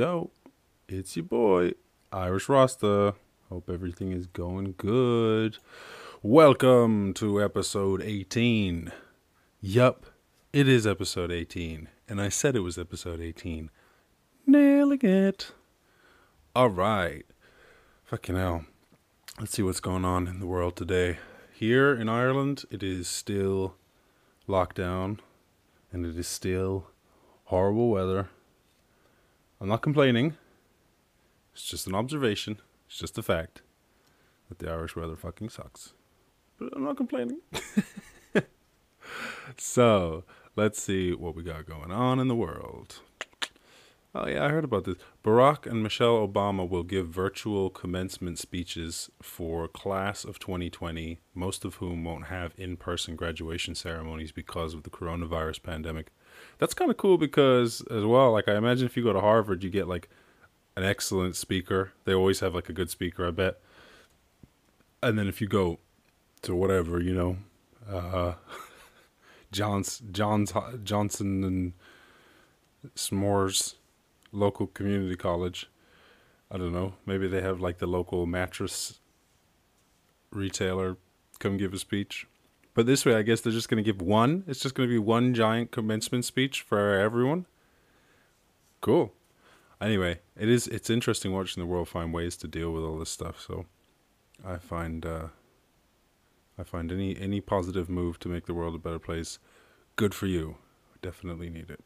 Yo, it's your boy, Irish Rasta. Hope everything is going good. Welcome to episode 18. Yup, it is episode 18. And I said it was episode 18. Nailing it. Alright. Fucking hell. Let's see what's going on in the world today. Here in Ireland, it is still lockdown and it is still horrible weather. I'm not complaining. It's just an observation. It's just a fact that the Irish weather fucking sucks. But I'm not complaining. so, let's see what we got going on in the world. Oh, yeah, I heard about this. Barack and Michelle Obama will give virtual commencement speeches for class of 2020, most of whom won't have in person graduation ceremonies because of the coronavirus pandemic that's kind of cool because as well like i imagine if you go to harvard you get like an excellent speaker. They always have like a good speaker i bet. And then if you go to whatever you know uh john's john's johnson and s'mores local community college i don't know maybe they have like the local mattress retailer come give a speech but this way, I guess they're just going to give one. It's just going to be one giant commencement speech for everyone. Cool. Anyway, it is it's interesting watching the world find ways to deal with all this stuff. So, I find uh, I find any any positive move to make the world a better place good for you. Definitely need it.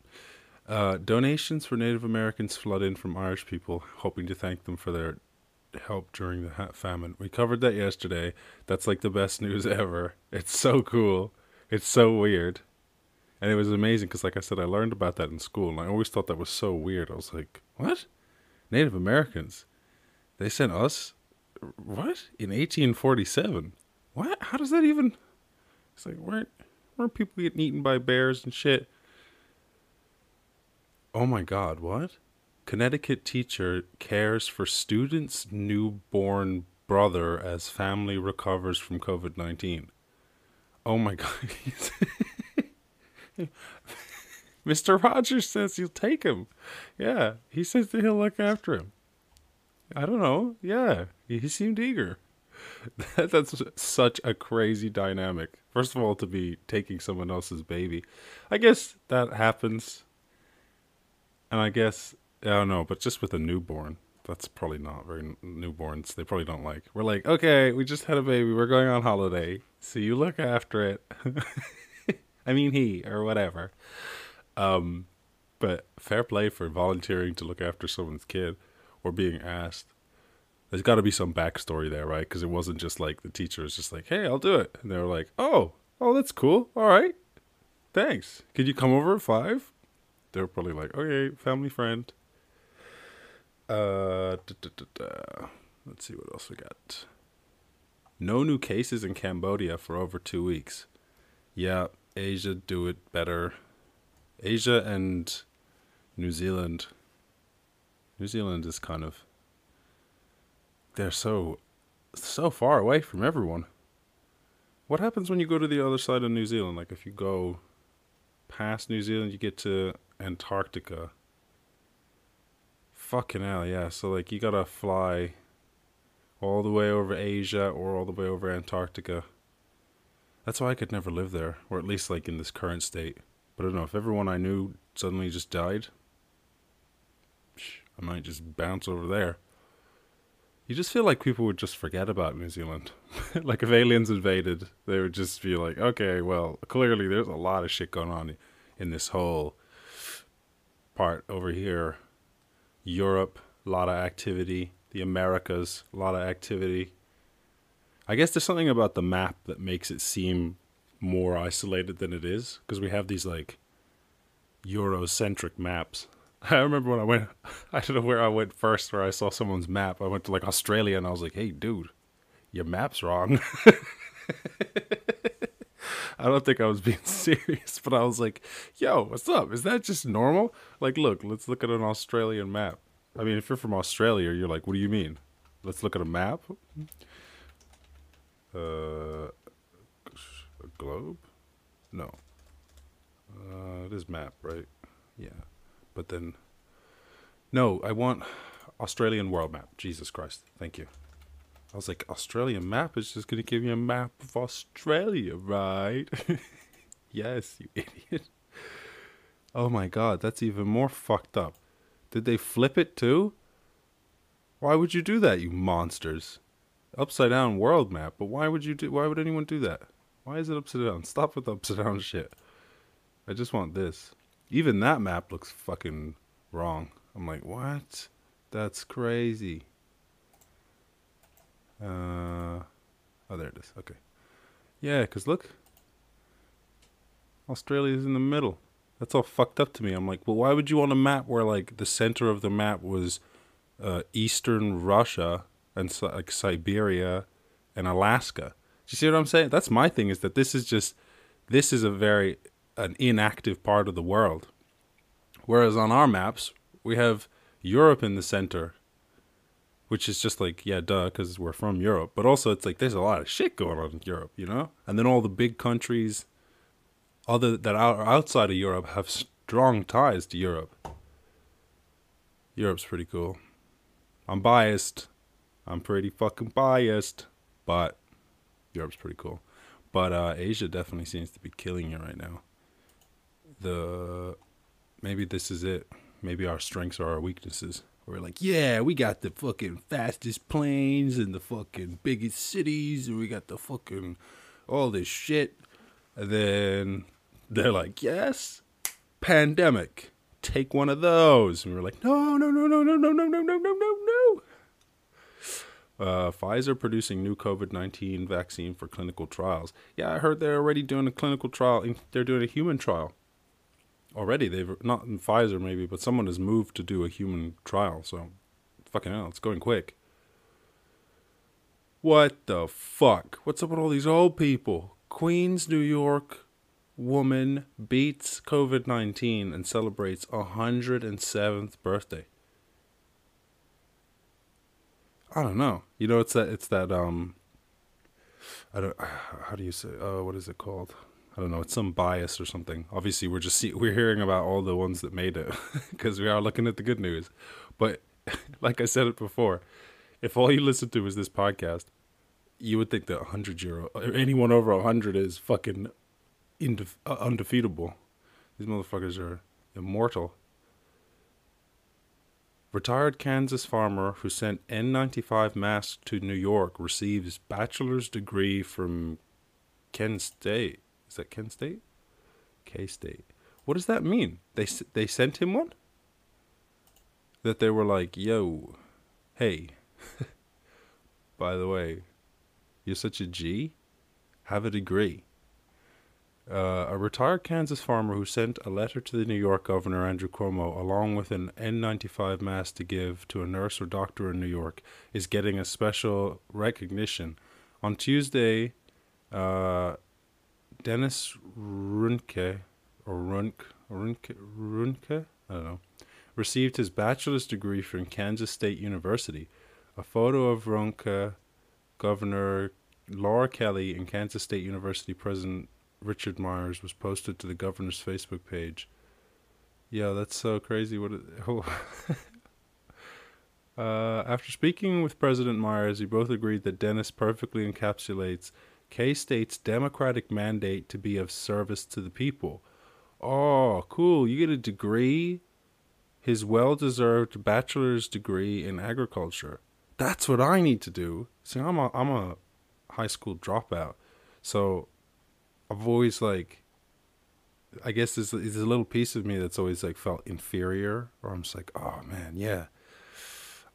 Uh, donations for Native Americans flood in from Irish people, hoping to thank them for their help during the famine. We covered that yesterday. That's like the best news ever. It's so cool. It's so weird. And it was amazing because, like I said, I learned about that in school, and I always thought that was so weird. I was like, "What? Native Americans? They sent us what in 1847? What? How does that even?" It's like weren't weren't people getting eaten by bears and shit? Oh my god! What? Connecticut teacher cares for student's newborn brother as family recovers from COVID 19. Oh my God. Mr. Rogers says he'll take him. Yeah, he says that he'll look after him. I don't know. Yeah, he seemed eager. That's such a crazy dynamic. First of all, to be taking someone else's baby. I guess that happens. And I guess I don't know, but just with a newborn, that's probably not very newborns. They probably don't like. We're like, okay, we just had a baby. We're going on holiday, so you look after it. I mean, he or whatever. Um, but fair play for volunteering to look after someone's kid or being asked. There's got to be some backstory there, right? Because it wasn't just like the teacher was just like, "Hey, I'll do it," and they were like, "Oh, oh, that's cool. All right, thanks. Could you come over at five? They're probably like, "Okay, family friend." Uh, let's see what else we got. No new cases in Cambodia for over two weeks. Yeah, Asia do it better. Asia and New Zealand. New Zealand is kind of. They're so, so far away from everyone. What happens when you go to the other side of New Zealand? Like if you go past New Zealand, you get to Antarctica Fucking hell, yeah. So like you gotta fly all the way over Asia or all the way over Antarctica. That's why I could never live there, or at least like in this current state. But I don't know if everyone I knew suddenly just died. I might just bounce over there. You just feel like people would just forget about New Zealand. like if aliens invaded, they would just be like, okay, well, clearly there's a lot of shit going on in this whole part over here Europe, a lot of activity. The Americas, a lot of activity. I guess there's something about the map that makes it seem more isolated than it is because we have these like Eurocentric maps. I remember when I went, I don't know where I went first, where I saw someone's map. I went to like Australia and I was like, hey, dude, your map's wrong. I don't think I was being serious, but I was like, yo, what's up? Is that just normal? Like, look, let's look at an Australian map. I mean, if you're from Australia, you're like, what do you mean? Let's look at a map. Uh, a globe? No. Uh, it is map, right? Yeah. But then No, I want Australian world map. Jesus Christ. Thank you. I was like, Australian map is just going to give you a map of Australia, right? yes, you idiot. Oh my god, that's even more fucked up. Did they flip it too? Why would you do that, you monsters? Upside down world map, but why would you do why would anyone do that? Why is it upside down? Stop with the upside down shit. I just want this. Even that map looks fucking wrong. I'm like, what? That's crazy. Uh, oh, there it is. Okay. Yeah, because look. Australia's in the middle. That's all fucked up to me. I'm like, well, why would you want a map where, like, the center of the map was uh, eastern Russia and, like, Siberia and Alaska? Do you see what I'm saying? That's my thing, is that this is just, this is a very, an inactive part of the world. Whereas on our maps, we have Europe in the center which is just like yeah duh because we're from europe. But also it's like there's a lot of shit going on in europe you know? And then all the big countries other that are outside of europe have strong ties to europe. Europe's pretty cool. I'm biased. I'm pretty fucking biased but europe's pretty cool. But uh, asia definitely seems to be killing it right now. The maybe this is it. Maybe our strengths are our weaknesses we're like, yeah, we got the fucking fastest planes and the fucking biggest cities, and we got the fucking all this shit. And then they're like, yes, pandemic, take one of those. And we're like, no, no, no, no, no, no, no, no, no, no, no, no. Uh, Pfizer producing new COVID 19 vaccine for clinical trials. Yeah, I heard they're already doing a clinical trial. They're doing a human trial already. They've not in Pfizer maybe, but someone has moved to do a human trial. So, fucking hell, it's going quick. What the fuck? What's up with all these old people? Queens, New York woman beats COVID 19 and celebrates a 107th birthday. I don't know. You know, it's that, it's that, um, I don't, how do you say, uh, what is it called? I don't know, it's some bias or something. Obviously, we're just see, we're hearing about all the ones that made it because we are looking at the good news. But like I said it before, if all you listen to is this podcast, you would think that 100 euro, anyone over 100 is fucking indef- uh, undefeatable. These motherfuckers are immortal. Retired Kansas farmer who sent N95 masks to New York receives bachelor's degree from Kent State. Is that Kent State? K State. What does that mean? They they sent him one. That they were like, "Yo, hey, by the way, you're such a G. Have a degree." Uh, a retired Kansas farmer who sent a letter to the New York governor Andrew Cuomo along with an N95 mask to give to a nurse or doctor in New York is getting a special recognition. On Tuesday, uh, Dennis Runke, or Runk, Runke, Runke, I don't know, received his bachelor's degree from Kansas State University. A photo of Runke, Governor Laura Kelly, and Kansas State University President Richard Myers was posted to the governor's Facebook page. Yeah, that's so crazy. What? It, oh. uh, after speaking with President Myers, he both agreed that Dennis perfectly encapsulates K State's democratic mandate to be of service to the people. Oh, cool. You get a degree, his well deserved bachelor's degree in agriculture. That's what I need to do. See, I'm a, I'm a high school dropout. So I've always like, I guess there's, there's a little piece of me that's always like felt inferior, or I'm just like, oh man, yeah,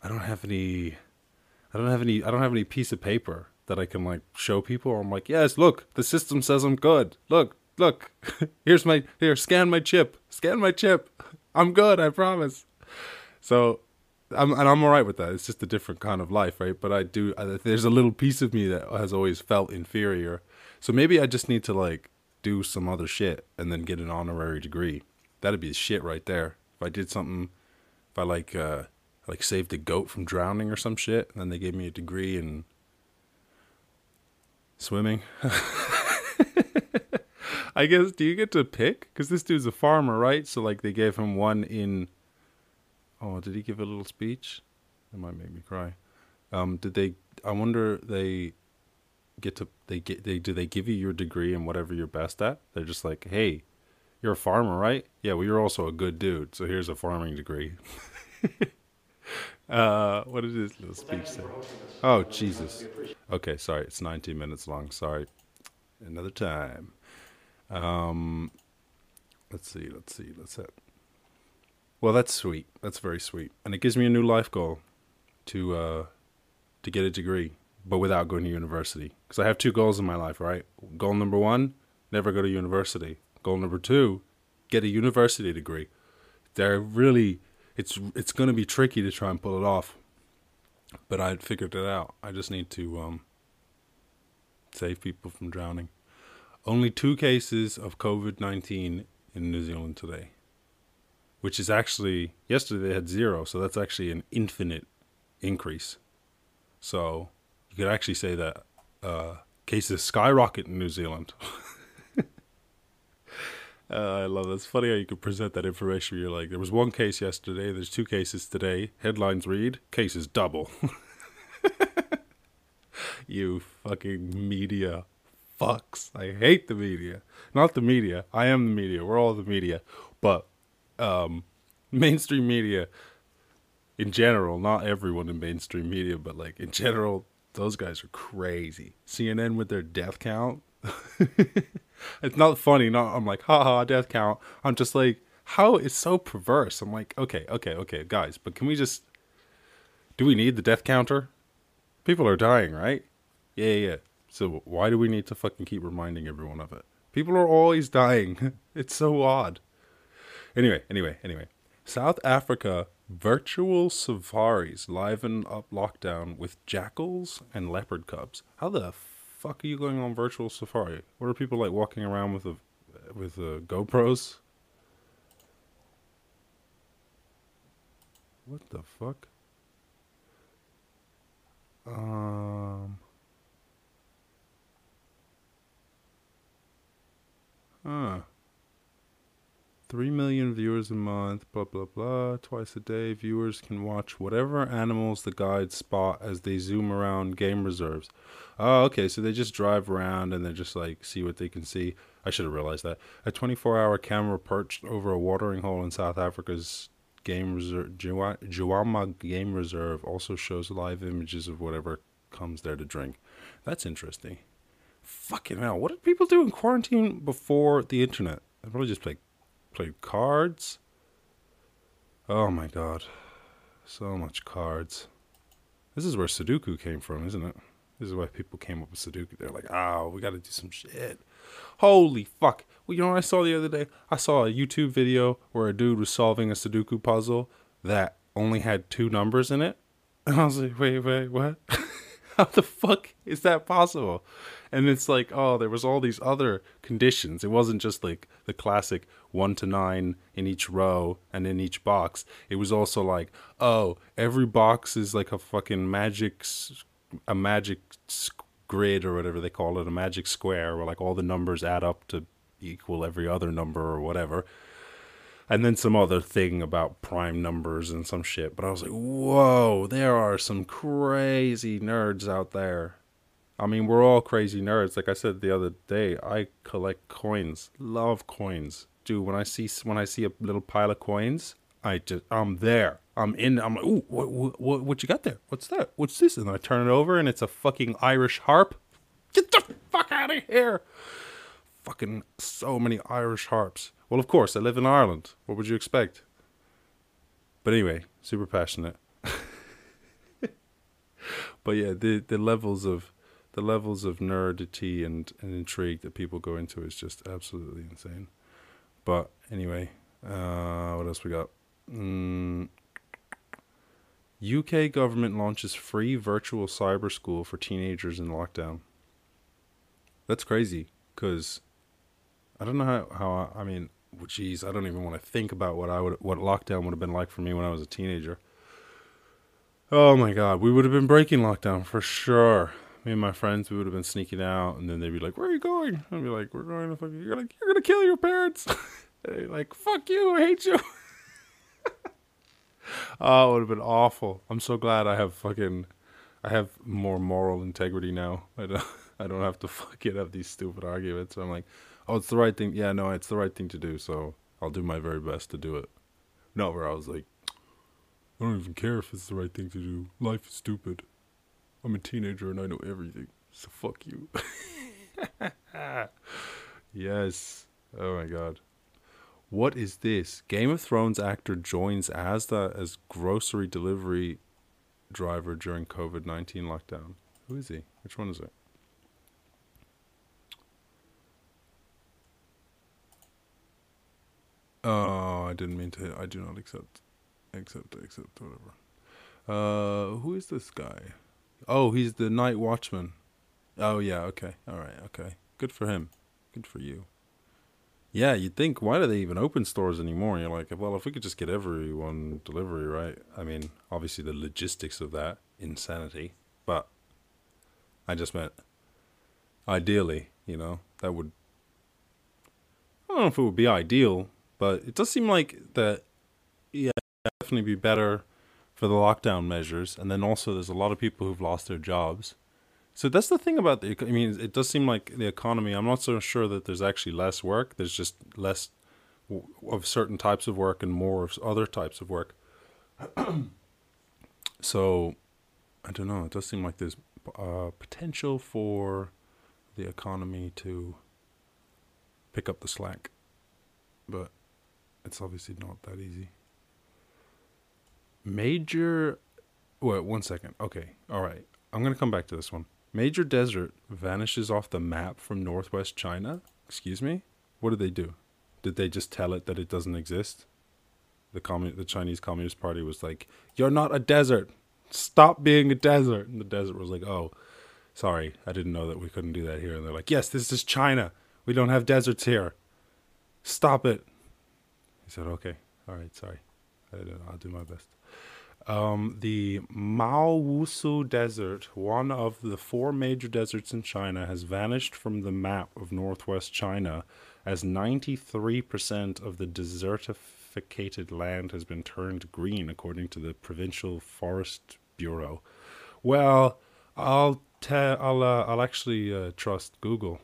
I don't have any, I don't have any, I don't have any piece of paper that I can like show people. I'm like, yes, look, the system says I'm good. Look, look, here's my here, scan my chip, scan my chip. I'm good, I promise. So, I'm and I'm all right with that. It's just a different kind of life, right? But I do. there's a little piece of me that has always felt inferior. So maybe I just need to like do some other shit and then get an honorary degree. That'd be shit right there. If I did something, if I like uh like saved a goat from drowning or some shit, and then they gave me a degree in Swimming. I guess do you get to pick? Because this dude's a farmer, right? So like they gave him one in Oh, did he give a little speech? It might make me cry. Um, did they? I wonder they get to they get they do they give you your degree in whatever you're best at? They're just like, hey, you're a farmer, right? Yeah, well, you're also a good dude, so here's a farming degree. uh, what did his little speech say? Oh, Jesus. Okay, sorry, it's 19 minutes long. Sorry. Another time. Um, let's see, let's see, let's see. Well, that's sweet. That's very sweet, and it gives me a new life goal to uh, to get a degree, but without going to university. Because I have two goals in my life, right? Goal number one: never go to university. Goal number two: get a university degree. They're really it's it's going to be tricky to try and pull it off, but I figured it out. I just need to um, save people from drowning. Only two cases of COVID nineteen in New Zealand today which is actually yesterday they had zero, so that's actually an infinite increase. So you could actually say that uh, cases skyrocket in New Zealand. uh, I love that. It's funny how you could present that information. You're like, there was one case yesterday, there's two cases today. Headlines read, cases double. you fucking media fucks. I hate the media. Not the media. I am the media. We're all the media. But um, mainstream media in general, not everyone in mainstream media, but like in general, those guys are crazy. CNN with their death count. it's not funny. Not I'm like, haha, death count. I'm just like, how it's so perverse. I'm like, okay, okay, okay, guys, but can we just do we need the death counter? People are dying, right? Yeah, yeah. So why do we need to fucking keep reminding everyone of it? People are always dying. it's so odd. Anyway, anyway, anyway. South Africa virtual safaris liven up lockdown with jackals and leopard cubs. How the fuck are you going on virtual safari? What are people like walking around with a with a GoPros? What the fuck? Um. Huh. 3 million viewers a month, blah, blah, blah. Twice a day, viewers can watch whatever animals the guides spot as they zoom around game reserves. Oh, okay, so they just drive around and they just like see what they can see. I should have realized that. A 24 hour camera perched over a watering hole in South Africa's game reserve, Djuma Game Reserve, also shows live images of whatever comes there to drink. That's interesting. Fucking hell, what did people do in quarantine before the internet? They probably just played cards. Oh my god. So much cards. This is where Sudoku came from, isn't it? This is why people came up with Sudoku. They're like, oh, we got to do some shit. Holy fuck. Well, you know what I saw the other day? I saw a YouTube video where a dude was solving a Sudoku puzzle that only had two numbers in it. And I was like, wait, wait, what? How the fuck is that possible? And it's like, oh, there was all these other conditions. It wasn't just like the classic one to nine in each row and in each box. It was also like, oh, every box is like a fucking magic, a magic grid or whatever they call it, a magic square where like all the numbers add up to equal every other number or whatever and then some other thing about prime numbers and some shit. But I was like, whoa, there are some crazy nerds out there. I mean, we're all crazy nerds. Like I said the other day, I collect coins. Love coins, dude. When I see when I see a little pile of coins, I just I'm there. I'm in. I'm like, ooh, what, what, what what you got there? What's that? What's this? And I turn it over, and it's a fucking Irish harp. Get the fuck out of here! Fucking so many Irish harps. Well, of course, I live in Ireland. What would you expect? But anyway, super passionate. but yeah, the the levels of the levels of nerdity and, and intrigue that people go into is just absolutely insane. But anyway, uh, what else we got? Mm, UK government launches free virtual cyber school for teenagers in lockdown. That's crazy because I don't know how, how I, I mean, geez, I don't even want to think about what I would what lockdown would have been like for me when I was a teenager. Oh my god, we would have been breaking lockdown for sure. Me and my friends, we would have been sneaking out, and then they'd be like, "Where are you going?" I'd be like, "We're going to fucking." you." You're like, "You're gonna kill your parents." they like, "Fuck you, I hate you." oh, it would have been awful. I'm so glad I have fucking, I have more moral integrity now. I don't, I don't have to fucking have these stupid arguments. I'm like, oh, it's the right thing. Yeah, no, it's the right thing to do. So I'll do my very best to do it. Not where I was like, I don't even care if it's the right thing to do. Life is stupid. I'm a teenager and I know everything. So fuck you. yes. Oh my god. What is this? Game of Thrones actor joins Asda as grocery delivery driver during COVID 19 lockdown. Who is he? Which one is it? Oh, I didn't mean to. I do not accept. Accept, accept, whatever. Uh, who is this guy? Oh, he's the night watchman. Oh, yeah, okay. All right, okay. Good for him. Good for you. Yeah, you'd think, why do they even open stores anymore? You're like, well, if we could just get everyone delivery, right? I mean, obviously the logistics of that, insanity. But I just meant, ideally, you know, that would. I don't know if it would be ideal, but it does seem like that, yeah, definitely be better for the lockdown measures. And then also, there's a lot of people who've lost their jobs. So that's the thing about the. I mean, it does seem like the economy. I'm not so sure that there's actually less work. There's just less of certain types of work and more of other types of work. so, I don't know. It does seem like there's uh, potential for the economy to pick up the slack, but it's obviously not that easy. Major. Wait, one second. Okay, all right. I'm gonna come back to this one. Major desert vanishes off the map from northwest China. Excuse me? What did they do? Did they just tell it that it doesn't exist? The commun- the Chinese Communist Party was like, "You're not a desert. Stop being a desert." And the desert was like, "Oh, sorry. I didn't know that we couldn't do that here." And they're like, "Yes, this is China. We don't have deserts here. Stop it." He said, "Okay. All right. Sorry. I'll do my best." Um, the Maowusu Desert, one of the four major deserts in China, has vanished from the map of northwest China as 93% of the desertificated land has been turned green, according to the Provincial Forest Bureau. Well, I'll tell. I'll. Uh, I'll actually uh, trust Google.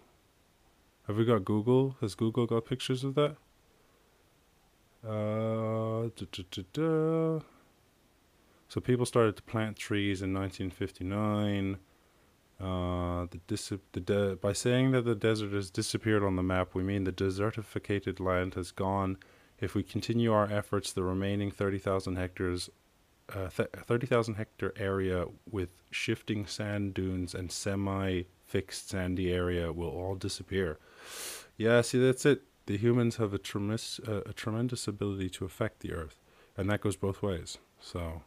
Have we got Google? Has Google got pictures of that? Uh, da, da, da, so people started to plant trees in 1959. Uh, the dis- the de- by saying that the desert has disappeared on the map, we mean the desertificated land has gone. If we continue our efforts, the remaining 30,000 hectares, uh, th- 30,000 hectare area with shifting sand dunes and semi-fixed sandy area will all disappear. Yeah, see, that's it. The humans have a tremendous, uh, a tremendous ability to affect the earth, and that goes both ways. So.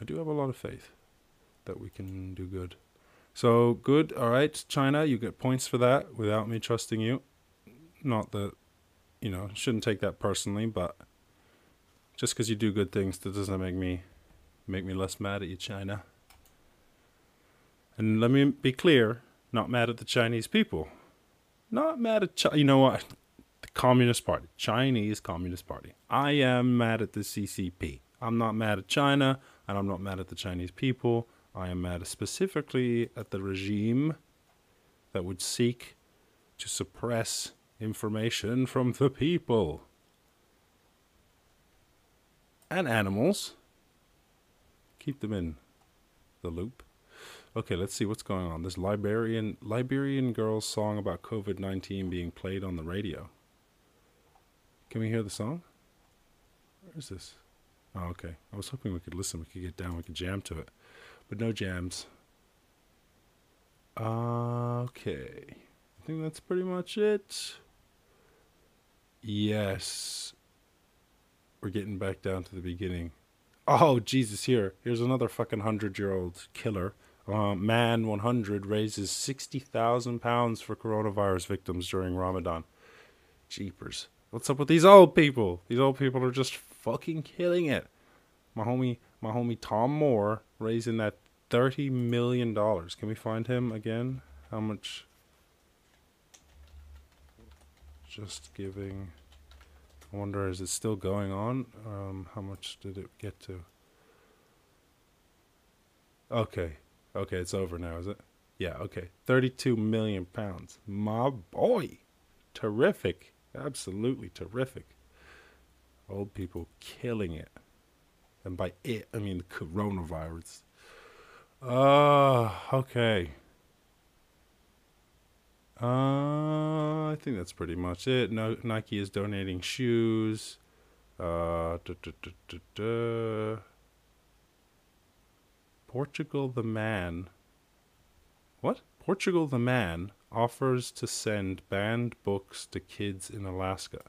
I do have a lot of faith that we can do good. So good, all right, China, you get points for that without me trusting you. Not that, you know, shouldn't take that personally, but just because you do good things, that doesn't make me make me less mad at you, China. And let me be clear, not mad at the Chinese people. Not mad at China. You know what? The Communist Party, Chinese Communist Party. I am mad at the CCP. I'm not mad at China. And I'm not mad at the Chinese people. I am mad specifically at the regime that would seek to suppress information from the people and animals. Keep them in the loop. Okay, let's see what's going on. This Liberian Liberian girl's song about COVID nineteen being played on the radio. Can we hear the song? Where is this? Oh, okay. I was hoping we could listen, we could get down, we could jam to it. But no jams. Okay. I think that's pretty much it. Yes. We're getting back down to the beginning. Oh, Jesus, here. Here's another fucking 100 year old killer. Uh, man 100 raises 60,000 pounds for coronavirus victims during Ramadan. Jeepers. What's up with these old people? These old people are just fucking killing it. My homie, my homie Tom Moore raising that thirty million dollars. Can we find him again? How much? Just giving. I wonder, is it still going on? Um, how much did it get to? Okay. Okay, it's over now, is it? Yeah, okay. 32 million pounds. My boy. Terrific. Absolutely terrific. Old people killing it. And by it, I mean the coronavirus. Uh, okay. Uh, I think that's pretty much it. No, Nike is donating shoes. Uh, Portugal the man. What? Portugal the man offers to send banned books to kids in Alaska.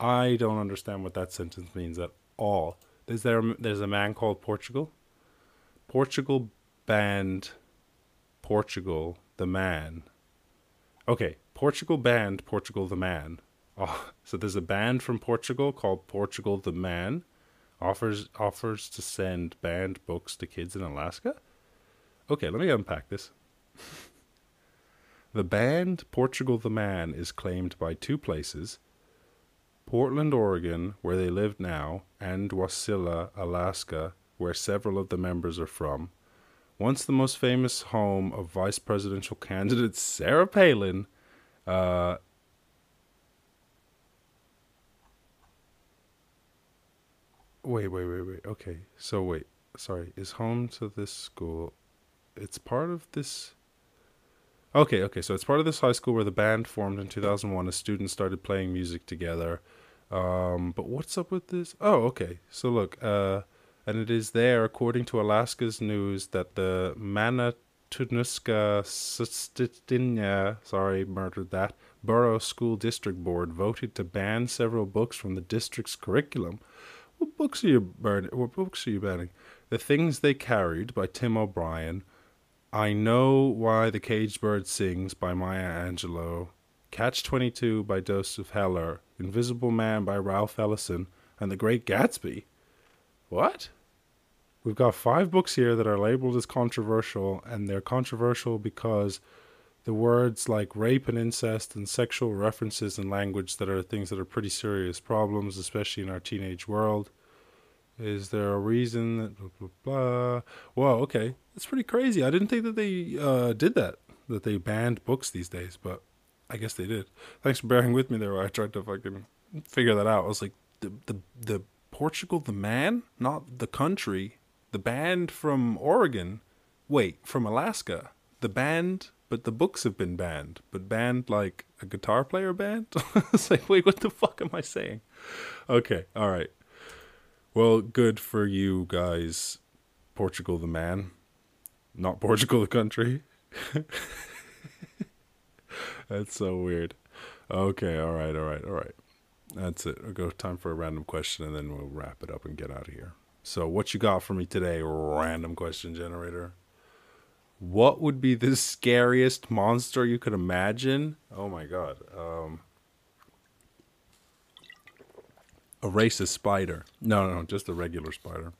I don't understand what that sentence means at all. Is there there's a man called Portugal? Portugal banned Portugal the man. Okay, Portugal banned Portugal the man. Oh, so there's a band from Portugal called Portugal the Man offers offers to send banned books to kids in Alaska. Okay, let me unpack this. the band Portugal the Man is claimed by two places Portland, Oregon, where they live now, and Wasilla, Alaska, where several of the members are from. Once the most famous home of vice presidential candidate Sarah Palin, uh, wait, wait, wait, wait. Okay, so wait, sorry, is home to this school. It's part of this Okay, okay. So it's part of this high school where the band formed in 2001 as students started playing music together. Um, but what's up with this? Oh, okay. So look, uh, and it is there, according to Alaska's news, that the Manatunuska Susitna, sorry, murdered that, Borough School District Board voted to ban several books from the district's curriculum. What books are you burning? What books are you banning? The Things They Carried by Tim O'Brien, I Know Why the Caged Bird Sings by Maya Angelou, Catch 22 by Joseph Heller, Invisible Man by Ralph Ellison, and The Great Gatsby. What? We've got five books here that are labeled as controversial, and they're controversial because the words like rape and incest and sexual references and language that are things that are pretty serious problems, especially in our teenage world. Is there a reason that blah blah blah? Well, okay, that's pretty crazy. I didn't think that they uh, did that, that they banned books these days, but I guess they did. Thanks for bearing with me there. I tried to fucking figure that out. I was like, the the the Portugal, the man, not the country, the band from Oregon. Wait, from Alaska, the band, but the books have been banned. But banned like a guitar player band. it's like, wait, what the fuck am I saying? Okay, all right. Well, good for you guys, Portugal the man, not Portugal the country. That's so weird. Okay, all right, all right, all right. That's it. We'll go time for a random question and then we'll wrap it up and get out of here. So, what you got for me today, random question generator? What would be the scariest monster you could imagine? Oh my god. Um, a racist spider. No, no, no, just a regular spider.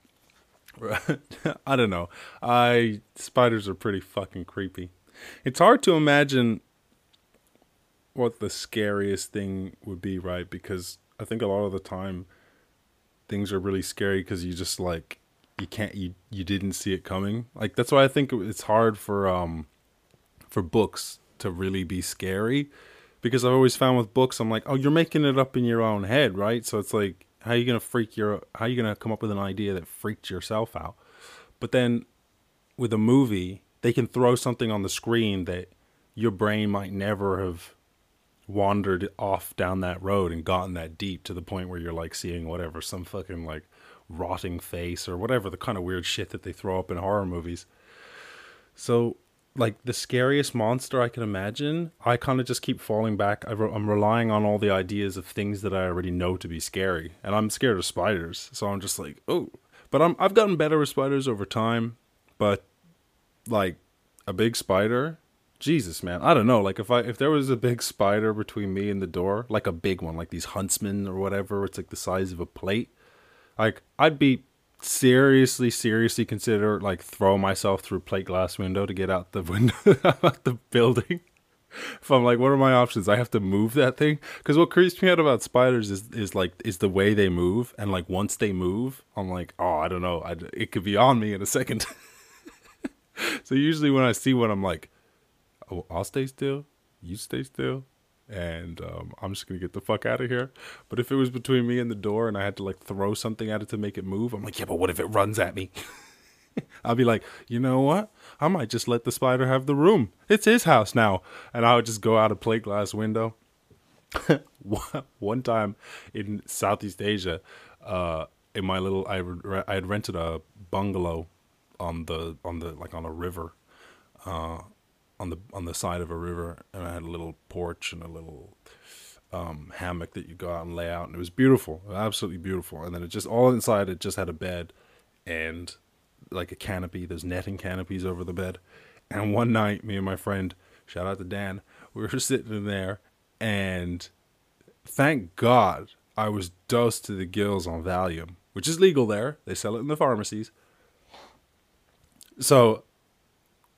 I don't know. I spiders are pretty fucking creepy. It's hard to imagine what the scariest thing would be, right? Because I think a lot of the time things are really scary because you just like you can't you you didn't see it coming. Like that's why I think it's hard for um for books to really be scary because I've always found with books I'm like, "Oh, you're making it up in your own head, right?" So it's like how are you going to freak your how are you going to come up with an idea that freaked yourself out? But then with a movie, they can throw something on the screen that your brain might never have wandered off down that road and gotten that deep to the point where you're like seeing whatever some fucking like rotting face or whatever the kind of weird shit that they throw up in horror movies. So like the scariest monster I can imagine, I kind of just keep falling back. I am relying on all the ideas of things that I already know to be scary, and I'm scared of spiders. So I'm just like, oh, but I'm I've gotten better with spiders over time, but like a big spider, Jesus, man, I don't know. Like if I if there was a big spider between me and the door, like a big one, like these huntsmen or whatever, it's like the size of a plate. Like I'd be seriously, seriously consider like throw myself through plate glass window to get out the window out the building. If I'm like, what are my options? I have to move that thing because what creeps me out about spiders is is like is the way they move, and like once they move, I'm like, oh, I don't know, I, it could be on me in a second. so usually when I see one, I'm like, oh, I'll stay still. You stay still. And um, I'm just gonna get the fuck out of here. But if it was between me and the door, and I had to like throw something at it to make it move, I'm like, yeah, but what if it runs at me? I'll be like, you know what? I might just let the spider have the room. It's his house now, and I would just go out a plate glass window. One time in Southeast Asia, uh, in my little, I I had rented a bungalow on the on the like on a river, uh, on the on the side of a river, and I had a little porch and a little um, hammock that you go out and lay out, and it was beautiful, absolutely beautiful. And then it just all inside it just had a bed, and like a canopy. There's netting canopies over the bed. And one night, me and my friend, shout out to Dan, we were sitting in there, and thank God I was dosed to the gills on Valium, which is legal there. They sell it in the pharmacies. So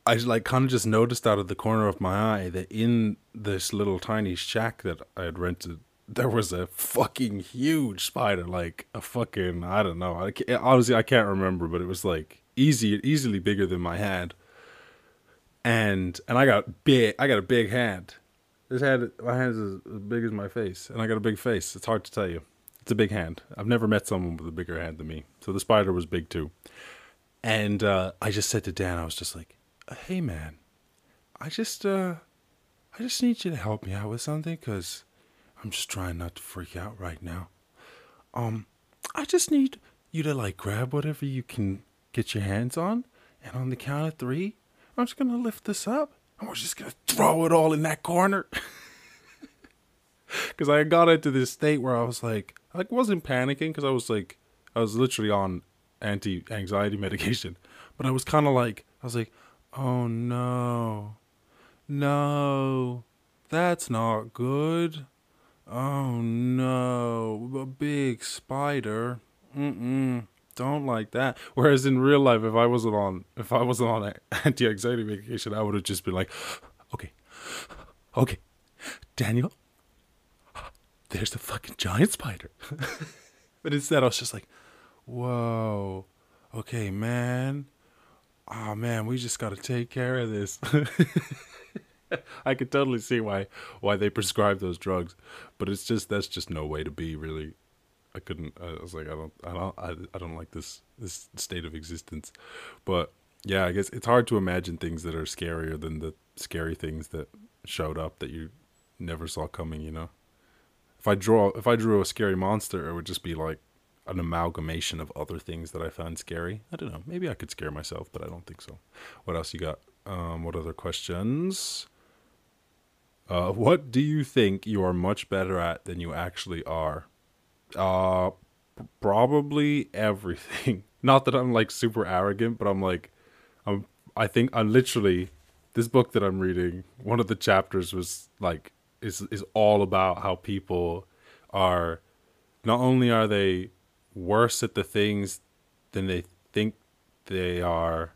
I like kind of just noticed out of the corner of my eye that in this little tiny shack that I had rented, there was a fucking huge spider, like a fucking I don't know. I honestly I can't remember, but it was like easy, easily bigger than my hand. And and I got big. I got a big hand. This hand, my hand is as big as my face, and I got a big face. It's hard to tell you. It's a big hand. I've never met someone with a bigger hand than me. So the spider was big too. And uh, I just said to Dan, I was just like, "Hey man, I just uh, I just need you to help me out with something, cause I'm just trying not to freak out right now. Um, I just need you to like grab whatever you can get your hands on, and on the count of three, I'm just gonna lift this up, and we're just gonna throw it all in that corner. Because I got into this state where I was like, I like, wasn't panicking because I was like, I was literally on anti-anxiety medication, but I was kind of like, I was like, oh no, no, that's not good. Oh no, a big spider. Mm-mm don't like that. Whereas in real life, if I wasn't on if I wasn't on anti-anxiety medication, I would have just been like, okay, okay, Daniel, there's the fucking giant spider. but instead, I was just like, whoa, okay, man. Oh man, we just got to take care of this. I could totally see why why they prescribe those drugs, but it's just that's just no way to be really I couldn't. I was like, I don't, I don't, I, I don't like this this state of existence. But yeah, I guess it's hard to imagine things that are scarier than the scary things that showed up that you never saw coming. You know, if I draw, if I drew a scary monster, it would just be like an amalgamation of other things that I found scary. I don't know. Maybe I could scare myself, but I don't think so. What else you got? Um, what other questions? Uh, what do you think you are much better at than you actually are? Uh, probably everything. Not that I'm like super arrogant, but I'm like, I'm. I think I'm literally this book that I'm reading. One of the chapters was like is is all about how people are. Not only are they worse at the things than they think they are,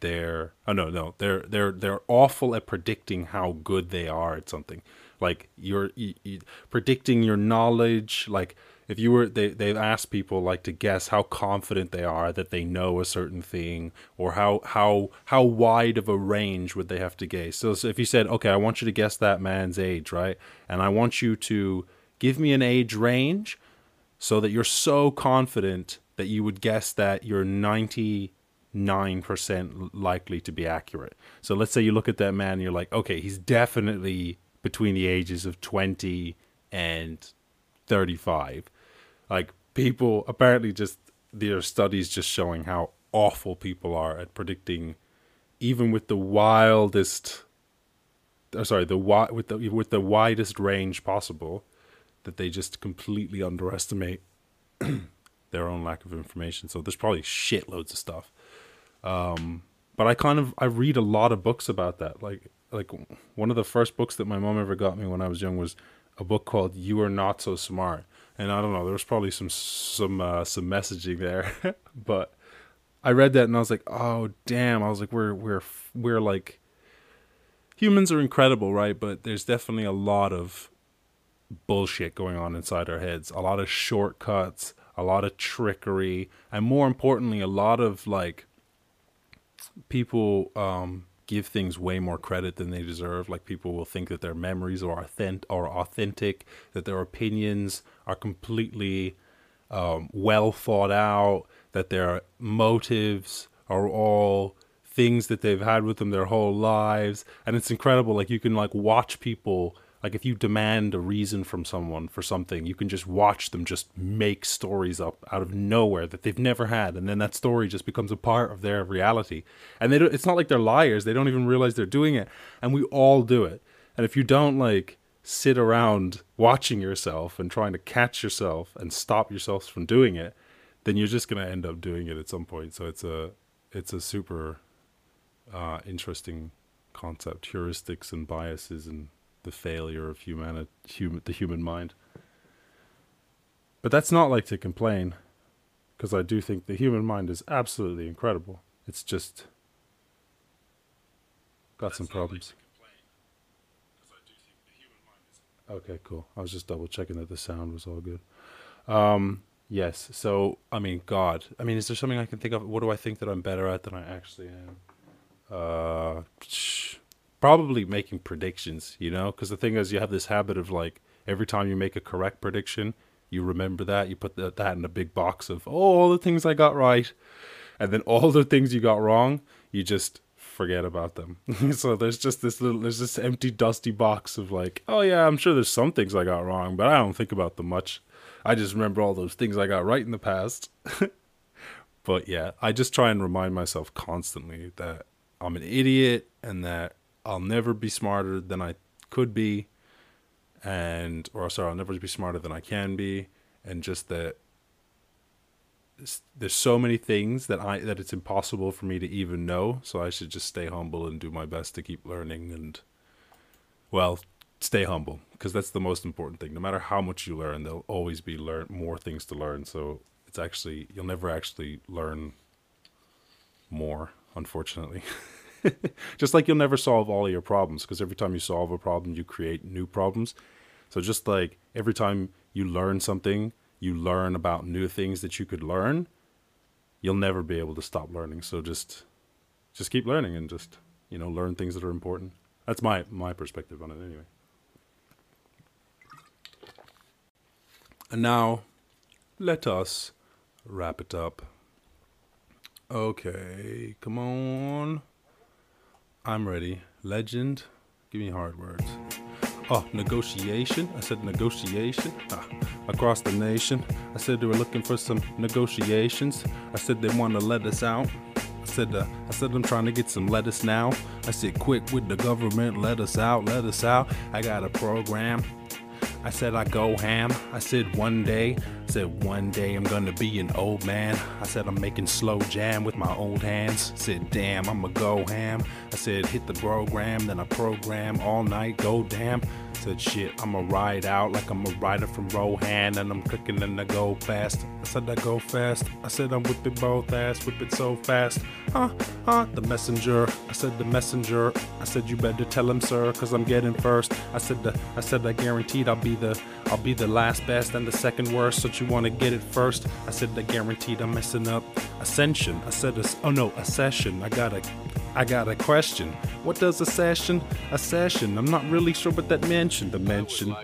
they're oh no no they're they're they're awful at predicting how good they are at something. Like you're you, you, predicting your knowledge, like if you were they they've asked people like to guess how confident they are that they know a certain thing or how how how wide of a range would they have to guess so, so if you said okay i want you to guess that man's age right and i want you to give me an age range so that you're so confident that you would guess that you're 99% likely to be accurate so let's say you look at that man and you're like okay he's definitely between the ages of 20 and 35 like people apparently just there are studies just showing how awful people are at predicting, even with the wildest. Uh, sorry, the with the with the widest range possible, that they just completely underestimate their own lack of information. So there's probably shitloads of stuff. Um, but I kind of I read a lot of books about that. Like like one of the first books that my mom ever got me when I was young was a book called You Are Not So Smart and I don't know, there was probably some some uh, some messaging there, but I read that and I was like, oh damn! I was like, we're we're we're like humans are incredible, right? But there's definitely a lot of bullshit going on inside our heads, a lot of shortcuts, a lot of trickery, and more importantly, a lot of like people um, give things way more credit than they deserve. Like people will think that their memories are authentic, are authentic, that their opinions are completely um, well thought out, that their motives are all things that they've had with them their whole lives, and it's incredible. Like you can like watch people like if you demand a reason from someone for something, you can just watch them just make stories up out of nowhere that they've never had, and then that story just becomes a part of their reality. And they don't, it's not like they're liars; they don't even realize they're doing it, and we all do it. And if you don't like sit around watching yourself and trying to catch yourself and stop yourself from doing it, then you're just gonna end up doing it at some point. So it's a it's a super uh, interesting concept, heuristics and biases and the failure of human, human the human mind. But that's not like to complain, because I do think the human mind is absolutely incredible. It's just got that's some problems. Like okay, cool. I was just double checking that the sound was all good. Um, yes. So, I mean, God. I mean, is there something I can think of? What do I think that I'm better at than I actually am? Uh, probably making predictions, you know, because the thing is, you have this habit of like every time you make a correct prediction, you remember that you put the, that in a big box of oh, all the things I got right, and then all the things you got wrong, you just forget about them. so there's just this little, there's this empty, dusty box of like, oh yeah, I'm sure there's some things I got wrong, but I don't think about them much. I just remember all those things I got right in the past. but yeah, I just try and remind myself constantly that I'm an idiot and that I'll never be smarter than I could be, and or sorry, I'll never be smarter than I can be, and just that there's so many things that I that it's impossible for me to even know. So I should just stay humble and do my best to keep learning and well, stay humble because that's the most important thing. No matter how much you learn, there'll always be learn more things to learn. So it's actually you'll never actually learn more, unfortunately. just like you'll never solve all your problems because every time you solve a problem, you create new problems. So just like every time you learn something, you learn about new things that you could learn, you'll never be able to stop learning. So just just keep learning and just, you know, learn things that are important. That's my my perspective on it anyway. And now let us wrap it up. Okay, come on. I'm ready. Legend. Give me hard words. Oh, negotiation. I said negotiation. Ah, across the nation. I said they were looking for some negotiations. I said they want to let us out. I said, uh, I said I'm trying to get some lettuce now. I said, quick with the government, let us out, let us out. I got a program. I said I go ham. I said one day, I said one day I'm gonna be an old man. I said I'm making slow jam with my old hands. I said damn, I'ma go ham. I said hit the program, then I program all night, go damn. Said shit, I'ma ride out like I'm a rider from Rohan and I'm cooking and I go fast. I said I go fast. I said I'm whipping both ass, whip it so fast. Huh, huh, the messenger. I said the messenger. I said you better tell him, sir, cause I'm getting first. I said the, I said I guaranteed I'll be the, I'll be the last best and the second worst. So you wanna get it first? I said I guaranteed I'm messing up. Ascension. I said, a, oh no, a session. I got a I got a question. What does a session? A session. I'm not really sure what that mentioned. Dimension.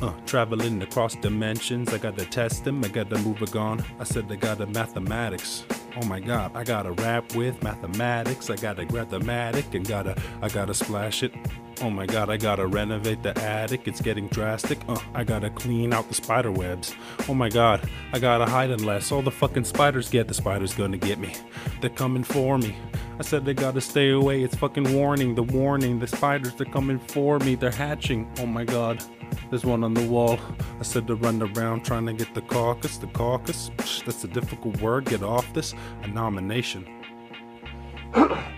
Uh, traveling across dimensions. I gotta test them. I gotta move it on. I said I gotta mathematics. Oh my god, I gotta rap with mathematics. I gotta grab the matic and gotta, I gotta splash it. Oh my god, I gotta renovate the attic, it's getting drastic. Uh, I gotta clean out the spider webs. Oh my god, I gotta hide unless all the fucking spiders get the spiders gonna get me. They're coming for me. I said they gotta stay away, it's fucking warning, the warning, the spiders, they're coming for me, they're hatching. Oh my god, there's one on the wall. I said to run around trying to get the caucus, the caucus. That's a difficult word, get off this. A nomination.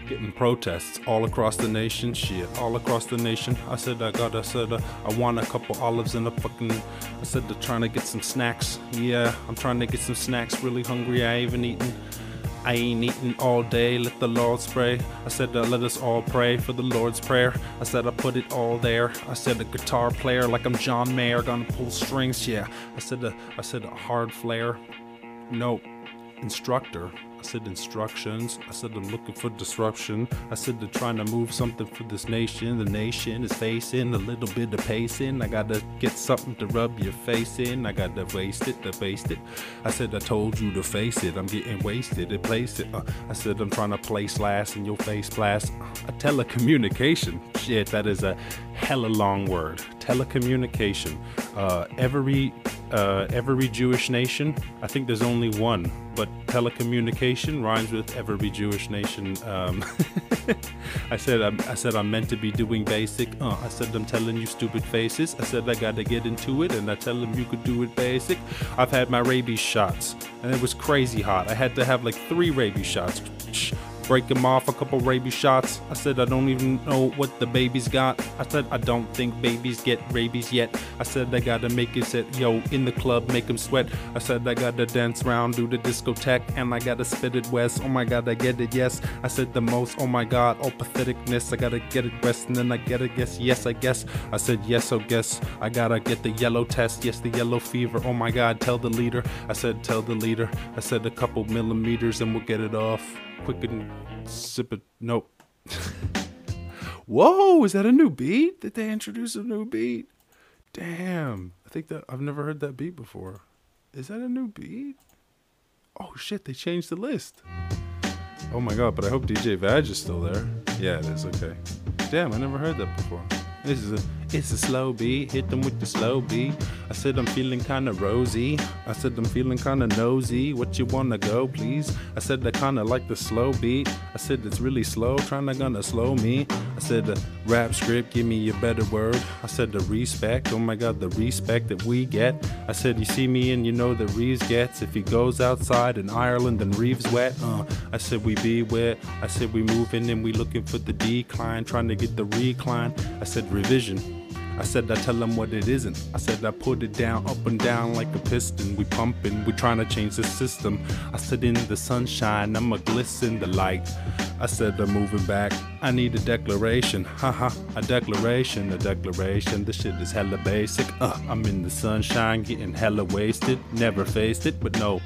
Getting protests all across the nation, shit, all across the nation. I said I got, I said uh, I want a couple olives and a fucking. I said they're trying to get some snacks. Yeah, I'm trying to get some snacks. Really hungry. I ain't even eaten. I ain't eating all day. Let the Lord spray. I said uh, let us all pray for the Lord's prayer. I said I put it all there. I said a guitar player like I'm John Mayer gonna pull strings. Yeah. I said uh, I said a hard flare. Nope. Instructor. I said instructions. I said I'm looking for disruption. I said they're trying to move something for this nation. The nation is facing a little bit of pacing. I gotta get something to rub your face in. I gotta waste it, to waste it. I said I told you to face it. I'm getting wasted. To place it. Uh, I said I'm trying to place last in your face blast. A telecommunication. Shit, that is a hella long word. Telecommunication. Uh, every uh, every Jewish nation. I think there's only one, but telecommunication rhymes with every Jewish nation. Um, I said I'm, I said I'm meant to be doing basic. Uh, I said I'm telling you stupid faces. I said I gotta get into it, and I tell them you could do it basic. I've had my rabies shots, and it was crazy hot. I had to have like three rabies shots break him off a couple rabies shots. I said I don't even know what the baby's got. I said I don't think babies get rabies yet. I said I gotta make it set, yo, in the club, make him sweat. I said I gotta dance around, do the discotheque, and I gotta spit it west. Oh my god, I get it, yes. I said the most, oh my god, oh patheticness. I gotta get it west, and then I get it, yes, yes, I guess. I said yes, oh guess. I gotta get the yellow test, yes, the yellow fever. Oh my god, tell the leader. I said, tell the leader. I said a couple millimeters, and we'll get it off quick and sip it. Nope. Whoa, is that a new beat? Did they introduce a new beat? Damn. I think that I've never heard that beat before. Is that a new beat? Oh shit, they changed the list. Oh my god, but I hope DJ Vag is still there. Yeah, it is, okay. Damn, I never heard that before. This is a it's a slow beat, hit them with the slow beat. I said I'm feeling kinda rosy. I said I'm feeling kinda nosy. What you wanna go, please? I said I kinda like the slow beat. I said it's really slow, trying to gonna slow me. I said the rap script, give me a better word. I said the respect, oh my god, the respect that we get. I said you see me and you know that Reeves gets if he goes outside in Ireland and Reeves wet. Uh, I said we be wet. I said we moving and we looking for the decline, trying to get the recline. I said revision. I said I tell them what it isn't. I said I put it down, up and down like a piston. We pumping, we trying to change the system. I said in the sunshine, I'ma glisten the light. I said I'm moving back. I need a declaration. Haha, a declaration, a declaration. This shit is hella basic. Uh, I'm in the sunshine, getting hella wasted. Never faced it, but no.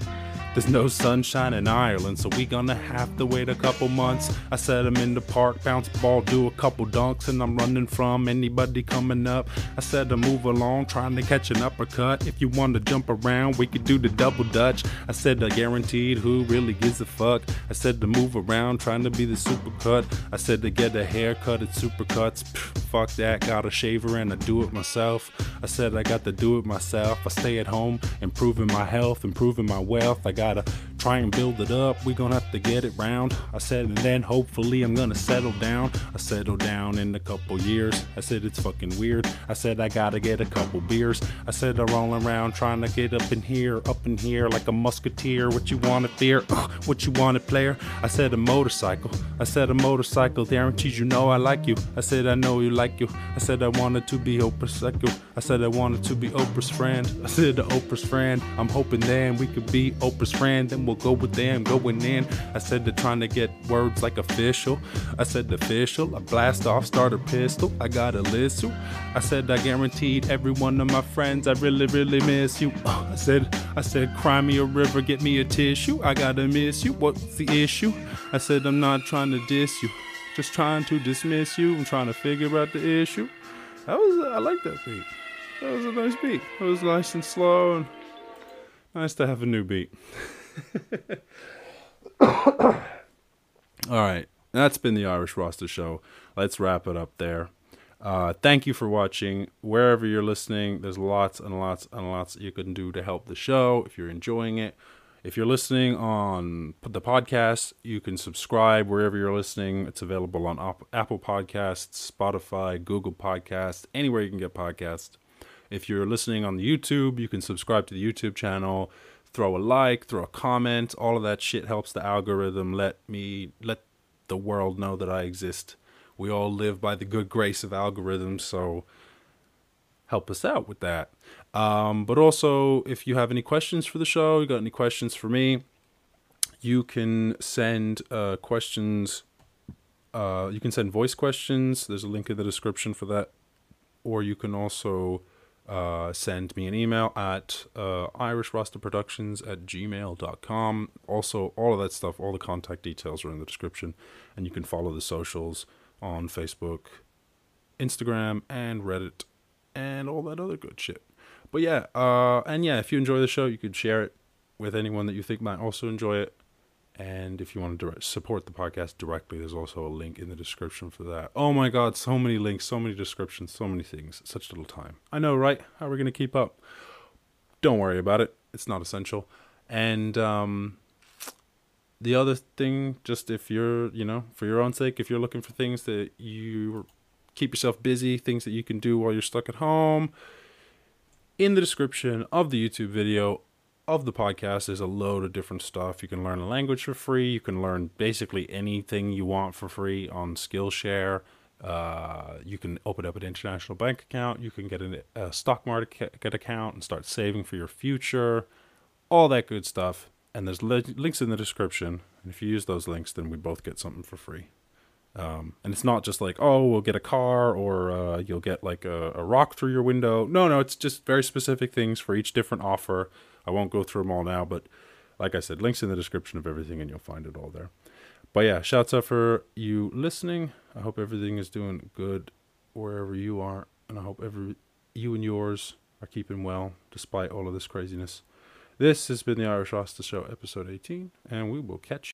There's no sunshine in Ireland, so we gonna have to wait a couple months. I said I'm in the park, bounce ball, do a couple dunks, and I'm running from anybody coming up. I said to move along, trying to catch an uppercut. If you want to jump around, we could do the double dutch. I said I guaranteed who really gives a fuck. I said to move around, trying to be the super cut. I said to get a haircut at Supercuts. Fuck that, got a shaver and I do it myself. I said I got to do it myself. I stay at home, improving my health, improving my wealth. I got gotta try and build it up. We're gonna have to get it round. I said, and then hopefully I'm gonna settle down. I settle down in a couple years. I said it's fucking weird. I said I gotta get a couple beers. I said I'm rolling around trying to get up in here, up in here like a musketeer. What you want to fear? Uh, what you want to player? I said a motorcycle. I said a motorcycle guarantees you know I like you. I said I know you like you. I said I wanted to be Oprah's psycho. I said I wanted to be Oprah's friend. I said the Oprah's friend. I'm hoping then we could be Oprah's friend, then we'll go with them going in. I said they're trying to get words like official. I said official. I blast off, start a pistol. I got a list. I said I guaranteed every one of my friends I really, really miss you. I said, I said, cry me a river, get me a tissue. I gotta miss you. What's the issue? I said I'm not trying to diss you, just trying to dismiss you. I'm trying to figure out the issue. That was, I like that beat. That was a nice beat. It was nice and slow and Nice to have a new beat. All right. That's been the Irish Rasta Show. Let's wrap it up there. Uh, thank you for watching. Wherever you're listening, there's lots and lots and lots you can do to help the show if you're enjoying it. If you're listening on the podcast, you can subscribe wherever you're listening. It's available on Apple Podcasts, Spotify, Google Podcasts, anywhere you can get podcasts. If you're listening on the YouTube, you can subscribe to the YouTube channel, throw a like, throw a comment. All of that shit helps the algorithm let me let the world know that I exist. We all live by the good grace of algorithms, so help us out with that. Um, but also, if you have any questions for the show, you got any questions for me, you can send uh, questions. Uh, you can send voice questions. There's a link in the description for that, or you can also uh, send me an email at uh, irishrastaproductions at gmail.com. Also, all of that stuff, all the contact details are in the description. And you can follow the socials on Facebook, Instagram, and Reddit, and all that other good shit. But yeah, uh, and yeah, if you enjoy the show, you could share it with anyone that you think might also enjoy it. And if you want to direct, support the podcast directly, there's also a link in the description for that. Oh my god, so many links, so many descriptions, so many things. Such little time. I know, right? How are we going to keep up? Don't worry about it. It's not essential. And um, the other thing, just if you're, you know, for your own sake, if you're looking for things that you keep yourself busy, things that you can do while you're stuck at home, in the description of the YouTube video, of the podcast is a load of different stuff. You can learn a language for free. You can learn basically anything you want for free on Skillshare. Uh, you can open up an international bank account. You can get a, a stock market account and start saving for your future. All that good stuff. And there's li- links in the description. And if you use those links, then we both get something for free. Um, and it's not just like, oh, we'll get a car or uh, you'll get like a, a rock through your window. No, no, it's just very specific things for each different offer. I won't go through them all now, but like I said, links in the description of everything and you'll find it all there. But yeah, shouts out for you listening. I hope everything is doing good wherever you are, and I hope every you and yours are keeping well despite all of this craziness. This has been the Irish Rasta Show, episode 18, and we will catch you.